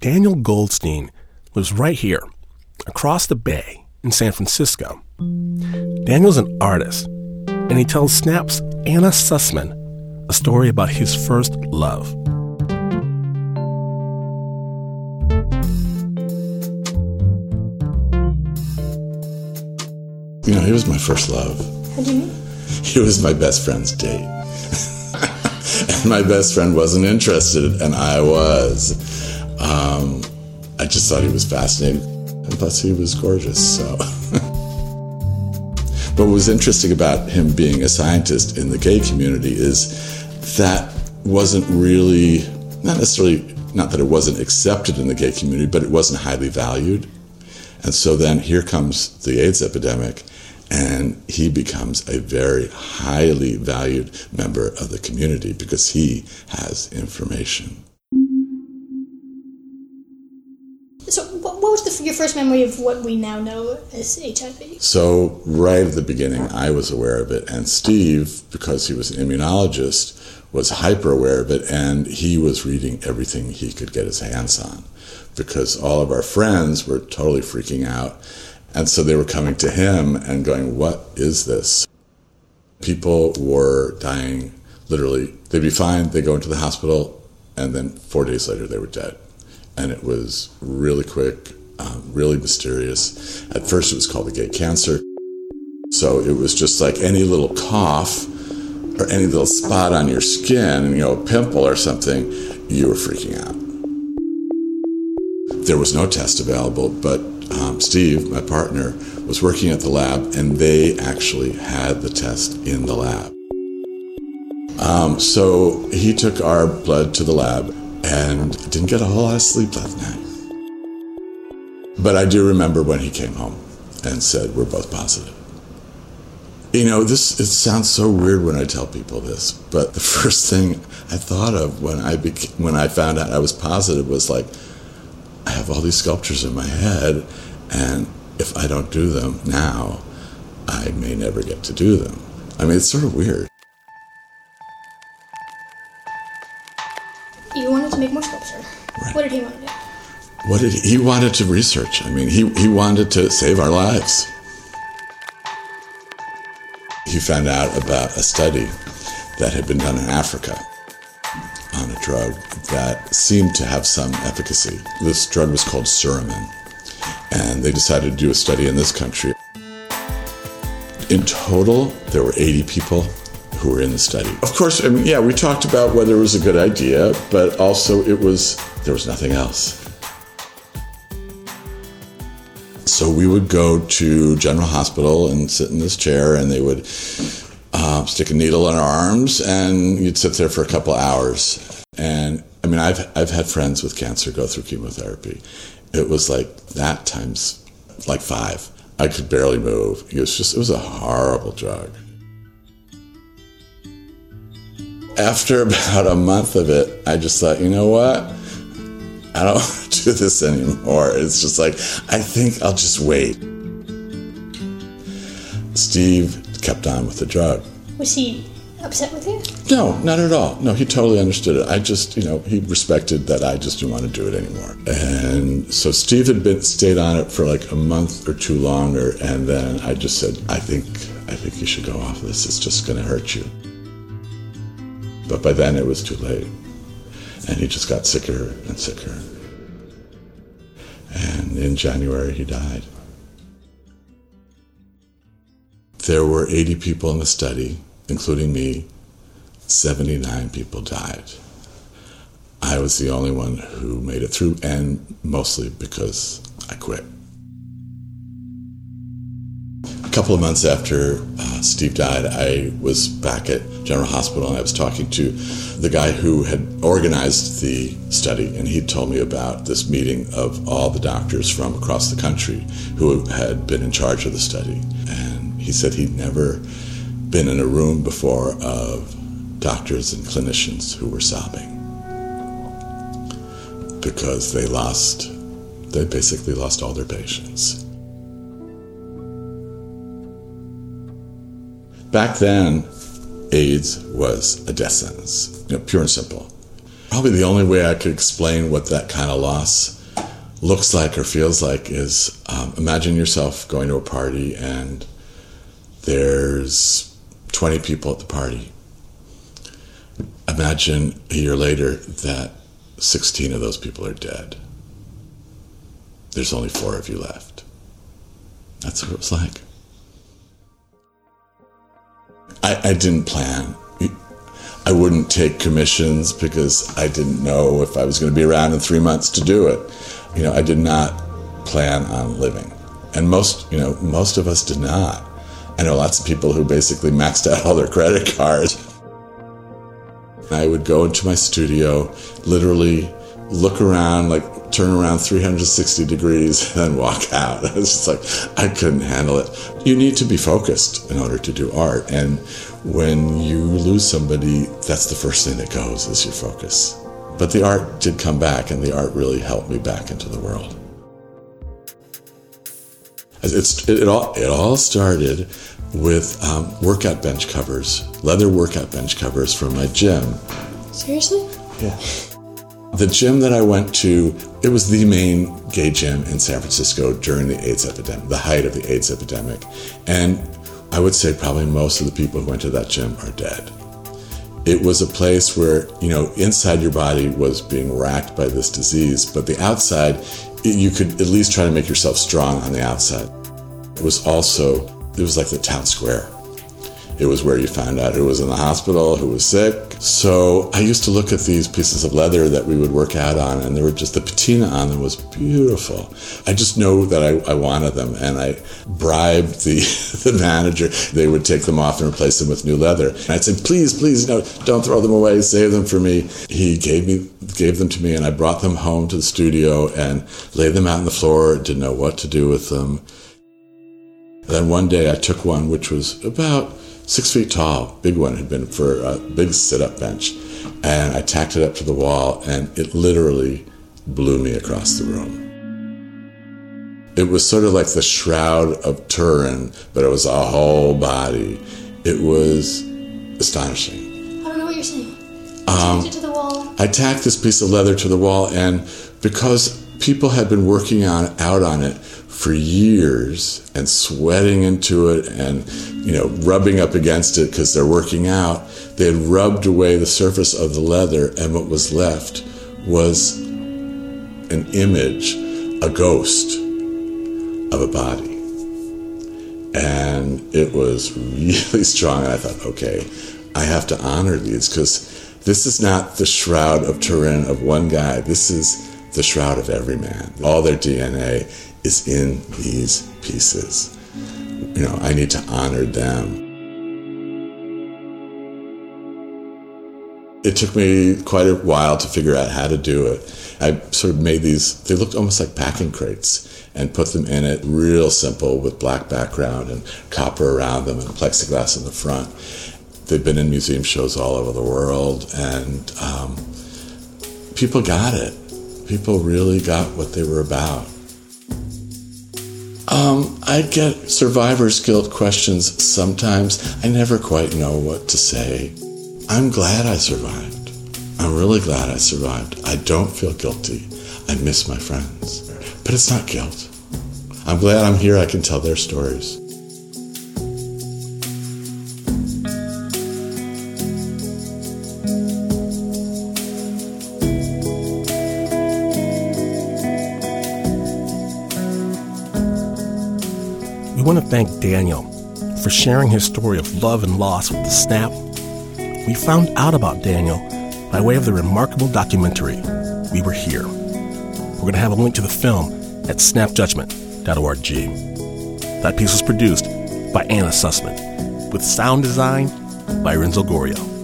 Daniel Goldstein lives right here, across the bay in San Francisco. Daniel's an artist, and he tells Snap's Anna Sussman a story about his first love. You know, he was my first love. How do you mean? He was my best friend's date. and my best friend wasn't interested, and I was. Um, I just thought he was fascinating. And plus, he was gorgeous, so. what was interesting about him being a scientist in the gay community is that wasn't really, not necessarily, not that it wasn't accepted in the gay community, but it wasn't highly valued. And so then here comes the AIDS epidemic, and he becomes a very highly valued member of the community because he has information. Your first memory of what we now know as HIV? So, right at the beginning, I was aware of it, and Steve, because he was an immunologist, was hyper aware of it, and he was reading everything he could get his hands on because all of our friends were totally freaking out. And so they were coming to him and going, What is this? People were dying literally. They'd be fine, they'd go into the hospital, and then four days later they were dead. And it was really quick, um, really mysterious. At first it was called the gay cancer. So it was just like any little cough or any little spot on your skin, you know, a pimple or something, you were freaking out. There was no test available, but um, Steve, my partner, was working at the lab, and they actually had the test in the lab. Um, so he took our blood to the lab and didn't get a whole lot of sleep that night. But I do remember when he came home and said, We're both positive. You know, this it sounds so weird when I tell people this, but the first thing I thought of when I beca- when I found out I was positive was like, I have all these sculptures in my head, and if I don't do them now, I may never get to do them. I mean, it's sort of weird. You wanted to make more sculpture. Right. What did he want to do? What did he, he wanted to research? I mean, he, he wanted to save our lives. He found out about a study that had been done in Africa on a drug that seemed to have some efficacy. This drug was called Suramin, and they decided to do a study in this country. In total, there were 80 people who were in the study. Of course, I mean, yeah, we talked about whether it was a good idea, but also it was there was nothing else. So we would go to General Hospital and sit in this chair, and they would uh, stick a needle in our arms, and you'd sit there for a couple hours. And I mean, I've I've had friends with cancer go through chemotherapy. It was like that times like five. I could barely move. It was just it was a horrible drug. After about a month of it, I just thought, you know what? I don't do this anymore. It's just like, I think I'll just wait. Steve kept on with the drug. Was he upset with you? No, not at all. No, he totally understood it. I just, you know, he respected that I just didn't want to do it anymore. And so Steve had been stayed on it for like a month or two longer, and then I just said, I think, I think you should go off this. It's just going to hurt you. But by then it was too late, and he just got sicker and sicker. And in January he died. There were 80 people in the study, including me. 79 people died. I was the only one who made it through, and mostly because I quit. A couple of months after uh, Steve died, I was back at General Hospital and I was talking to the guy who had organized the study, and he told me about this meeting of all the doctors from across the country who had been in charge of the study. And he said he'd never been in a room before of doctors and clinicians who were sobbing because they lost, they basically lost all their patients. Back then, AIDS was a death sentence, you know, pure and simple. Probably the only way I could explain what that kind of loss looks like or feels like is um, imagine yourself going to a party and there's 20 people at the party. Imagine a year later that 16 of those people are dead. There's only four of you left. That's what it was like. I, I didn't plan. I wouldn't take commissions because I didn't know if I was going to be around in three months to do it. You know, I did not plan on living. And most, you know, most of us did not. I know lots of people who basically maxed out all their credit cards. I would go into my studio, literally look around, like turn around 360 degrees, and then walk out. I was just like, I couldn't handle it. You need to be focused in order to do art. And when you lose somebody, that's the first thing that goes is your focus. But the art did come back, and the art really helped me back into the world. It's, it, it all, it all started with um, workout bench covers, leather workout bench covers from my gym. Seriously? Yeah. The gym that I went to, it was the main gay gym in San Francisco during the AIDS epidemic, the height of the AIDS epidemic. And I would say probably most of the people who went to that gym are dead. It was a place where, you know, inside your body was being racked by this disease, but the outside, you could at least try to make yourself strong on the outside. It was also, it was like the town square. It was where you found out who was in the hospital, who was sick. So I used to look at these pieces of leather that we would work out on, and there were just the patina on them was beautiful. I just know that I, I wanted them, and I bribed the, the manager. They would take them off and replace them with new leather. And I'd say, please, please, no, don't throw them away, save them for me. He gave me gave them to me, and I brought them home to the studio and laid them out on the floor. Didn't know what to do with them. then one day I took one which was about six feet tall, big one, had been for a big sit up bench. And I tacked it up to the wall, and it literally blew me across the room. It was sort of like the shroud of Turin, but it was a whole body. It was astonishing. I don't know what you're saying. Um, Tacked it to the wall. I tacked this piece of leather to the wall, and because people had been working on out on it for years and sweating into it and you know rubbing up against it because they're working out. They had rubbed away the surface of the leather and what was left was an image a ghost of a body. And it was really strong and i thought okay i have to honor these because this is not the shroud of turin of one guy. This is the shroud of every man all their dna is in these pieces. You know, I need to honor them. It took me quite a while to figure out how to do it. I sort of made these, they looked almost like packing crates and put them in it real simple with black background and copper around them and plexiglass in the front. They've been in museum shows all over the world and um, people got it. People really got what they were about. Um, I get survivor's guilt questions sometimes. I never quite know what to say. I'm glad I survived. I'm really glad I survived. I don't feel guilty. I miss my friends. But it's not guilt. I'm glad I'm here. I can tell their stories. Want to thank Daniel for sharing his story of love and loss with the Snap. We found out about Daniel by way of the remarkable documentary, We Were Here. We're going to have a link to the film at snapjudgment.org. That piece was produced by Anna Sussman, with sound design by Renzo Gorrio.